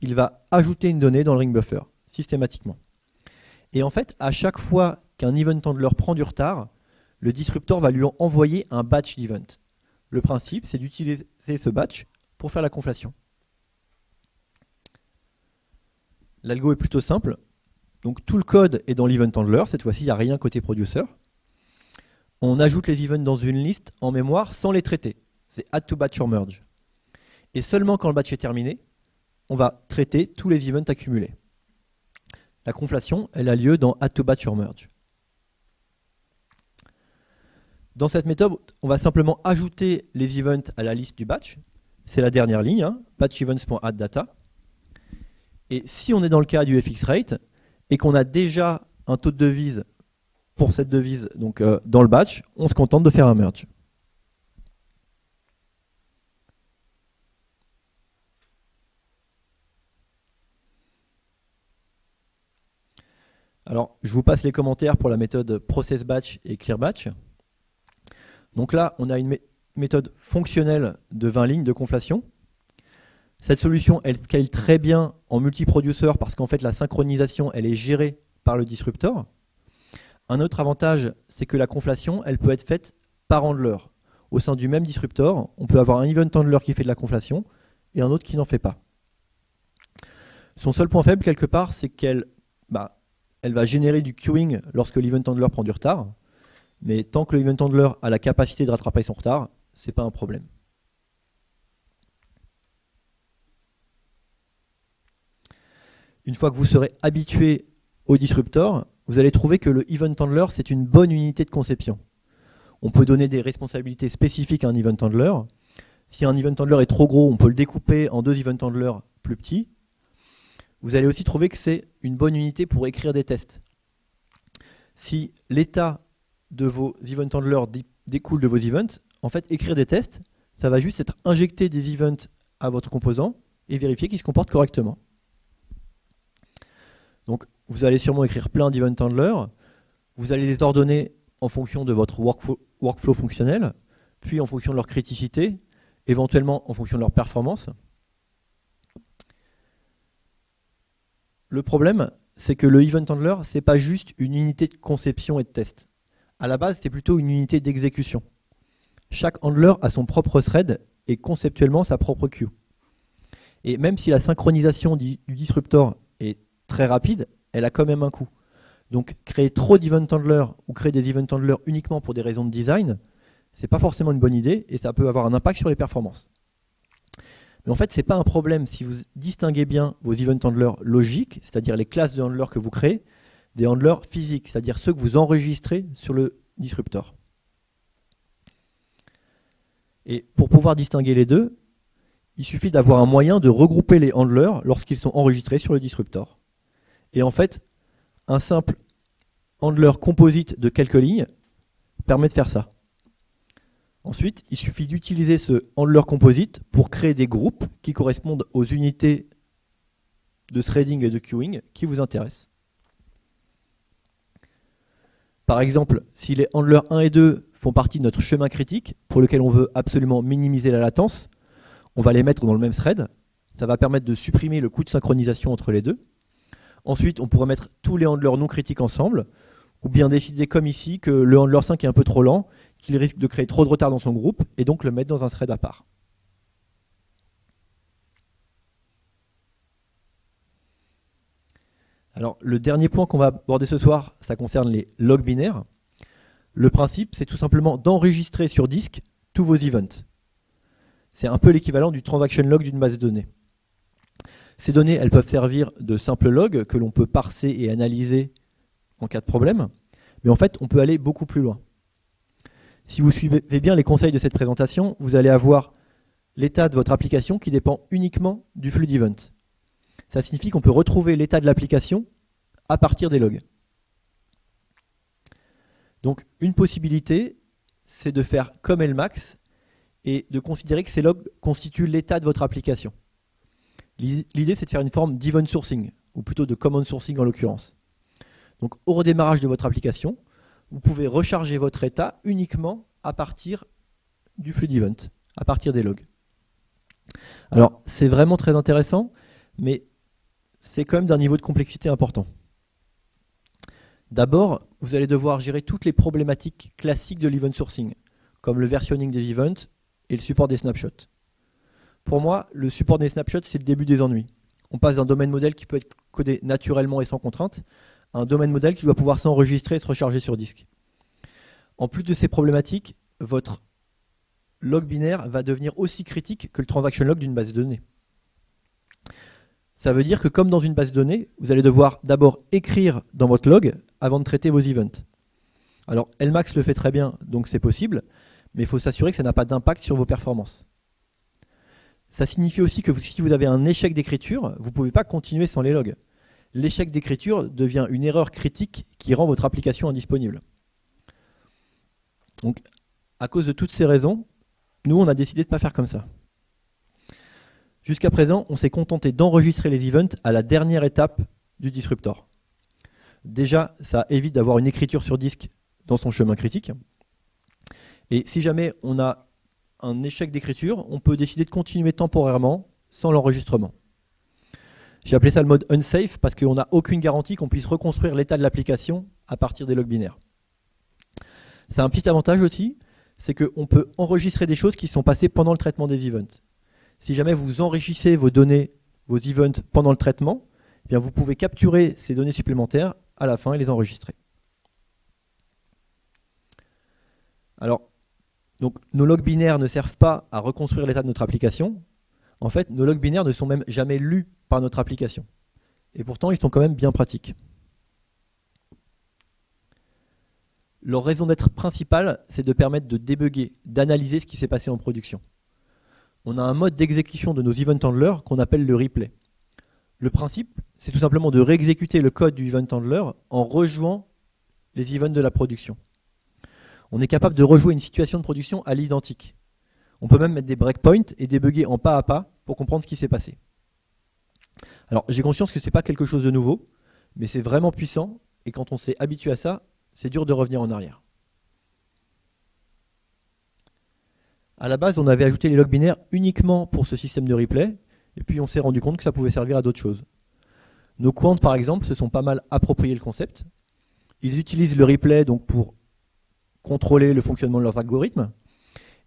il va ajouter une donnée dans le ring buffer, systématiquement. Et en fait, à chaque fois qu'un event handler prend du retard, le disruptor va lui envoyer un batch d'event. Le principe, c'est d'utiliser ce batch pour faire la conflation. L'algo est plutôt simple. Donc tout le code est dans l'event handler. Cette fois-ci, il n'y a rien côté producer. On ajoute les events dans une liste en mémoire sans les traiter. C'est add to batch or merge. Et seulement quand le batch est terminé, on va traiter tous les events accumulés. La conflation, elle a lieu dans add to batch or merge. Dans cette méthode, on va simplement ajouter les events à la liste du batch. C'est la dernière ligne, hein, batchEvents.addData. Et si on est dans le cas du FX rate et qu'on a déjà un taux de devise pour cette devise donc, euh, dans le batch, on se contente de faire un merge. Alors, je vous passe les commentaires pour la méthode process batch et clear batch. Donc là, on a une méthode fonctionnelle de 20 lignes de conflation. Cette solution, elle scale très bien en multiproducer parce qu'en fait, la synchronisation, elle est gérée par le disruptor. Un autre avantage, c'est que la conflation, elle peut être faite par handler. Au sein du même disruptor, on peut avoir un event handler qui fait de la conflation et un autre qui n'en fait pas. Son seul point faible, quelque part, c'est qu'elle bah, elle va générer du queuing lorsque l'event handler prend du retard. Mais tant que le event handler a la capacité de rattraper son retard, ce n'est pas un problème. Une fois que vous serez habitué au disruptor, vous allez trouver que le event handler, c'est une bonne unité de conception. On peut donner des responsabilités spécifiques à un event handler. Si un event handler est trop gros, on peut le découper en deux event handlers plus petits. Vous allez aussi trouver que c'est une bonne unité pour écrire des tests. Si l'état de vos event handlers découle de vos events, en fait, écrire des tests, ça va juste être injecter des events à votre composant et vérifier qu'il se comporte correctement. Donc, vous allez sûrement écrire plein d'event handlers. Vous allez les ordonner en fonction de votre workflow, workflow fonctionnel, puis en fonction de leur criticité, éventuellement en fonction de leur performance. Le problème, c'est que le event handler, ce n'est pas juste une unité de conception et de test à la base, c'est plutôt une unité d'exécution. Chaque handler a son propre thread et conceptuellement sa propre queue. Et même si la synchronisation du, disruptor est très rapide, elle a quand même un coût. Donc créer trop d'event handlers ou créer des event handlers uniquement pour des raisons de design, ce n'est pas forcément une bonne idée et ça peut avoir un impact sur les performances. En fait, ce n'est pas un problème si vous distinguez bien vos event handlers logiques, c'est-à-dire les classes de handlers que vous créez, des handlers physiques, c'est-à-dire ceux que vous enregistrez sur le disruptor. Et pour pouvoir distinguer les deux, il suffit d'avoir un moyen de regrouper les handlers lorsqu'ils sont enregistrés sur le disruptor. Et en fait, un simple handler composite de quelques lignes permet de faire ça. Ensuite, il suffit d'utiliser ce handler composite pour créer des groupes qui correspondent aux unités de threading et de queuing qui vous intéressent. Par exemple, si les handlers 1 et 2 font partie de notre chemin critique, pour lequel on veut absolument minimiser la latence, on va les mettre dans le même thread. Ça va permettre de supprimer le coût de synchronisation entre les deux. Ensuite, on pourrait mettre tous les handlers non critiques ensemble, ou bien décider comme ici que le handler 5 est un peu trop lent, qu'il risque de créer trop de retard dans son groupe, et donc le mettre dans un thread à part. Alors, le dernier point qu'on va aborder ce soir, ça concerne les logs binaires. Le principe, c'est tout simplement d'enregistrer sur disque tous vos events. C'est un peu l'équivalent du transaction log d'une base de données. Ces données, elles peuvent servir de simples logs que l'on peut parser et analyser en cas de problème, mais en fait, on peut aller beaucoup plus loin. Si vous suivez bien les conseils de cette présentation, vous allez avoir l'état de votre application qui dépend uniquement du flux d'events ça signifie qu'on peut retrouver l'état de l'application à partir des logs. Donc une possibilité, c'est de faire comme Lmax et de considérer que ces logs constituent l'état de votre application. L'idée, c'est de faire une forme d'event sourcing, ou plutôt de common sourcing en l'occurrence. Donc au redémarrage de votre application, vous pouvez recharger votre état uniquement à partir du flux d'event, à partir des logs. Alors c'est vraiment très intéressant, mais c'est quand même d'un niveau de complexité important. D'abord, vous allez devoir gérer toutes les problématiques classiques de l'event sourcing, comme le versionning des events et le support des snapshots. Pour moi, le support des snapshots, c'est le début des ennuis. on passe d'un domaine modèle qui peut être codé naturellement et sans contrainte un domaine modèle qui doit pouvoir s'enregistrer et se recharger sur disque. En plus de ces problématiques, votre log binaire va devenir aussi critique que le transaction log d'une base de données. Ça veut dire que comme dans une base de données, vous allez devoir d'abord écrire dans votre log avant de traiter vos events. Alors Lmax le fait très bien, donc c'est possible, mais il faut s'assurer que ça n'a pas d'impact sur vos performances. Ça signifie aussi que si vous avez un échec d'écriture, vous ne pouvez pas continuer sans les logs. L'échec d'écriture devient une erreur critique qui rend votre application indisponible. Donc, à cause de toutes ces raisons, nous, on a décidé de ne pas faire comme ça. Jusqu'à présent, on s'est contenté d'enregistrer les events à la dernière étape du disruptor. Déjà, ça évite d'avoir une écriture sur disque dans son chemin critique. Et si jamais on a un échec d'écriture, on peut décider de continuer temporairement sans l'enregistrement. J'ai appelé ça le mode unsafe parce qu'on n'a aucune garantie qu'on puisse reconstruire l'état de l'application à partir des logs binaires. C'est un petit avantage aussi, c'est qu'on peut enregistrer des choses qui sont passées pendant le traitement des events. Si jamais vous enrichissez vos données, vos events pendant le traitement, eh bien vous pouvez capturer ces données supplémentaires à la fin et les enregistrer. Alors, donc, nos logs binaires ne servent pas à reconstruire l'état de notre application. En fait, nos logs binaires ne sont même jamais lus par notre application. Et pourtant, ils sont quand même bien pratiques. Leur raison d'être principale, c'est de permettre de débugger, d'analyser ce qui s'est passé en production. On a un mode d'exécution de nos event handlers qu'on appelle le replay. Le principe, c'est tout simplement de réexécuter le code du event handler en rejouant les events de la production on est capable de rejouer une situation de production à l'identique. On peut même mettre des breakpoints et débugger en pas à pas pour comprendre ce qui s'est passé. Alors j'ai conscience que ce n'est pas quelque chose de nouveau, mais c'est vraiment puissant, et quand on s'est habitué à ça, c'est dur de revenir en arrière. À la base, on avait ajouté les logs binaires uniquement pour ce système de replay, et puis on s'est rendu compte que ça pouvait servir à d'autres choses. Nos quants, par exemple, se sont pas mal appropriés le concept. Ils utilisent le replay donc pour contrôler le fonctionnement de leurs algorithmes.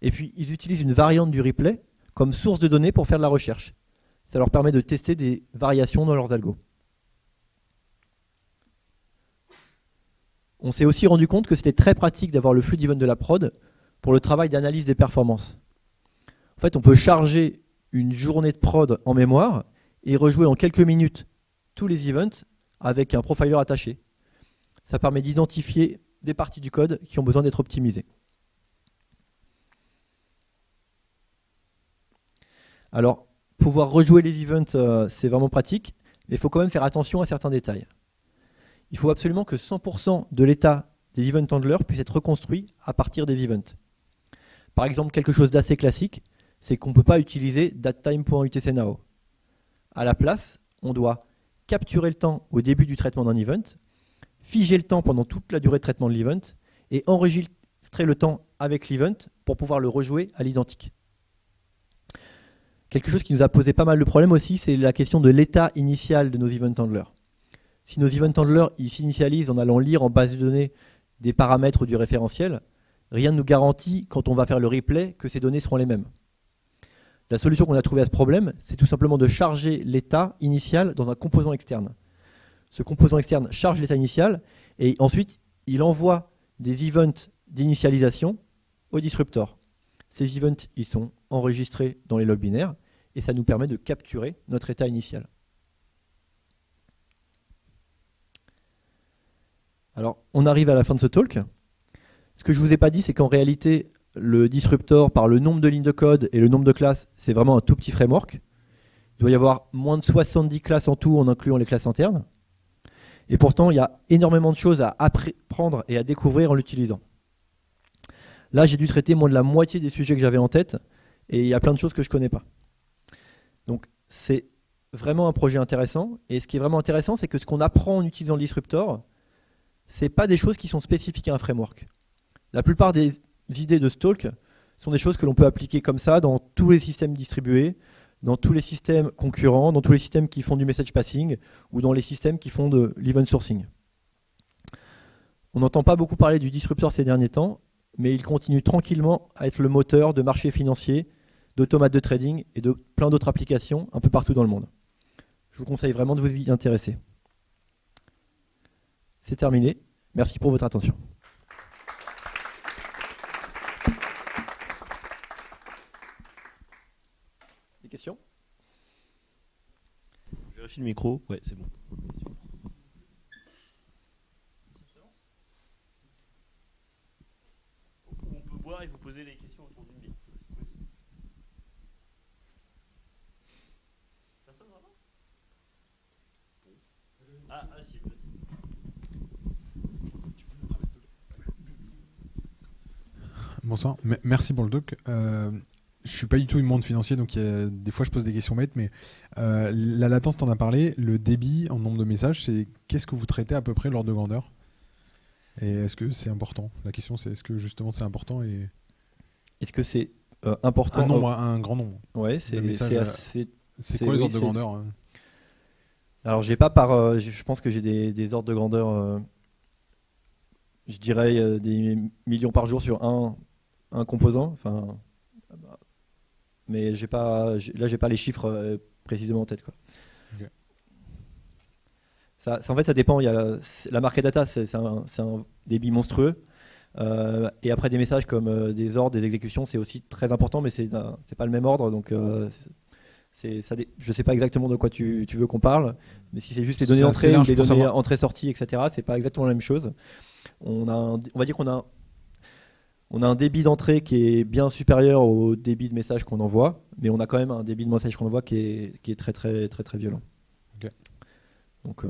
Et puis, ils utilisent une variante du replay comme source de données pour faire de la recherche. Ça leur permet de tester des variations dans leurs algos. On s'est aussi rendu compte que c'était très pratique d'avoir le flux d'event de la prod pour le travail d'analyse des performances. En fait, on peut charger une journée de prod en mémoire et rejouer en quelques minutes tous les events avec un profiler attaché. Ça permet d'identifier des parties du code qui ont besoin d'être optimisées. Alors, pouvoir rejouer les events, euh, c'est vraiment pratique, mais il faut quand même faire attention à certains détails. Il faut absolument que 100% de l'état des event handlers puisse être reconstruit à partir des events. Par exemple, quelque chose d'assez classique, c'est qu'on ne peut pas utiliser datetime.utcnao. À la place, on doit capturer le temps au début du traitement d'un event figer le temps pendant toute la durée de traitement de l'event et enregistrer le temps avec l'event pour pouvoir le rejouer à l'identique. Quelque chose qui nous a posé pas mal de problèmes aussi, c'est la question de l'état initial de nos event handlers. Si nos event handlers s'initialisent en allant lire en base de données des paramètres du référentiel, rien ne nous garantit, quand on va faire le replay, que ces données seront les mêmes. La solution qu'on a trouvée à ce problème, c'est tout simplement de charger l'état initial dans un composant externe ce composant externe charge l'état initial et ensuite il envoie des events d'initialisation au disruptor. Ces events, ils sont enregistrés dans les logs binaires et ça nous permet de capturer notre état initial. Alors, on arrive à la fin de ce talk. Ce que je ne vous ai pas dit, c'est qu'en réalité, le disruptor, par le nombre de lignes de code et le nombre de classes, c'est vraiment un tout petit framework. Il doit y avoir moins de 70 classes en tout en incluant les classes internes. Et pourtant, il y a énormément de choses à apprendre et à découvrir en l'utilisant. Là, j'ai dû traiter moins de la moitié des sujets que j'avais en tête, et il y a plein de choses que je ne connais pas. Donc, c'est vraiment un projet intéressant. Et ce qui est vraiment intéressant, c'est que ce qu'on apprend en utilisant le disruptor, ce pas des choses qui sont spécifiques à un framework. La plupart des idées de Stalk sont des choses que l'on peut appliquer comme ça dans tous les systèmes distribués, dans tous les systèmes concurrents, dans tous les systèmes qui font du message passing ou dans les systèmes qui font de l'event sourcing. On n'entend pas beaucoup parler du disruptor ces derniers temps, mais il continue tranquillement à être le moteur de marchés financiers, d'automates de trading et de plein d'autres applications un peu partout dans le monde. Je vous conseille vraiment de vous y intéresser. C'est terminé. Merci pour votre attention. Des questions? Je vérifie le micro. Ouais, c'est bon. On peut boire et vous poser les questions autour d'une bille. c'est aussi possible. Personne vraiment Ah, ah si, vas-y. Bonsoir, M- merci pour le doc. Euh, je suis pas du tout du monde financier, donc il y a- des fois je pose des questions bêtes, mais euh, la latence, t'en as parlé, le débit en nombre de messages, c'est qu'est-ce que vous traitez à peu près l'ordre de grandeur Et est-ce que c'est important? La question c'est est-ce que justement c'est important et Est-ce que c'est euh, important un nombre, un grand nombre. Ouais, c'est assez. C'est quoi les oui, ordres de grandeur hein? Alors, j'ai pas par. euh, je pense que j'ai des, des ordres de grandeur. euh, je dirais euh, des millions par jour sur un, un composant. Enfin, mais j'ai pas. Là, j'ai pas les chiffres précisément en tête. Quoi. Ça, ça, en fait, ça dépend. Il y a, la market data, c'est un, un débit monstrueux. Euh, et après, des messages comme euh, des ordres, des exécutions, c'est aussi très important, mais c'est pas le même ordre. Donc, euh, ça, je sais pas exactement de quoi tu, tu veux qu'on parle, mais si c'est juste les données d'entrée les données entrée-sortie, etc., c'est pas exactement la même chose. On, a un- on va dire qu'on a, un- on a un débit d'entrée qui est bien supérieur au débit de message qu'on envoie, mais on a quand même un débit de message qu'on envoie qui est, qui est très, très, très, très violent. Ok. Donc, euh,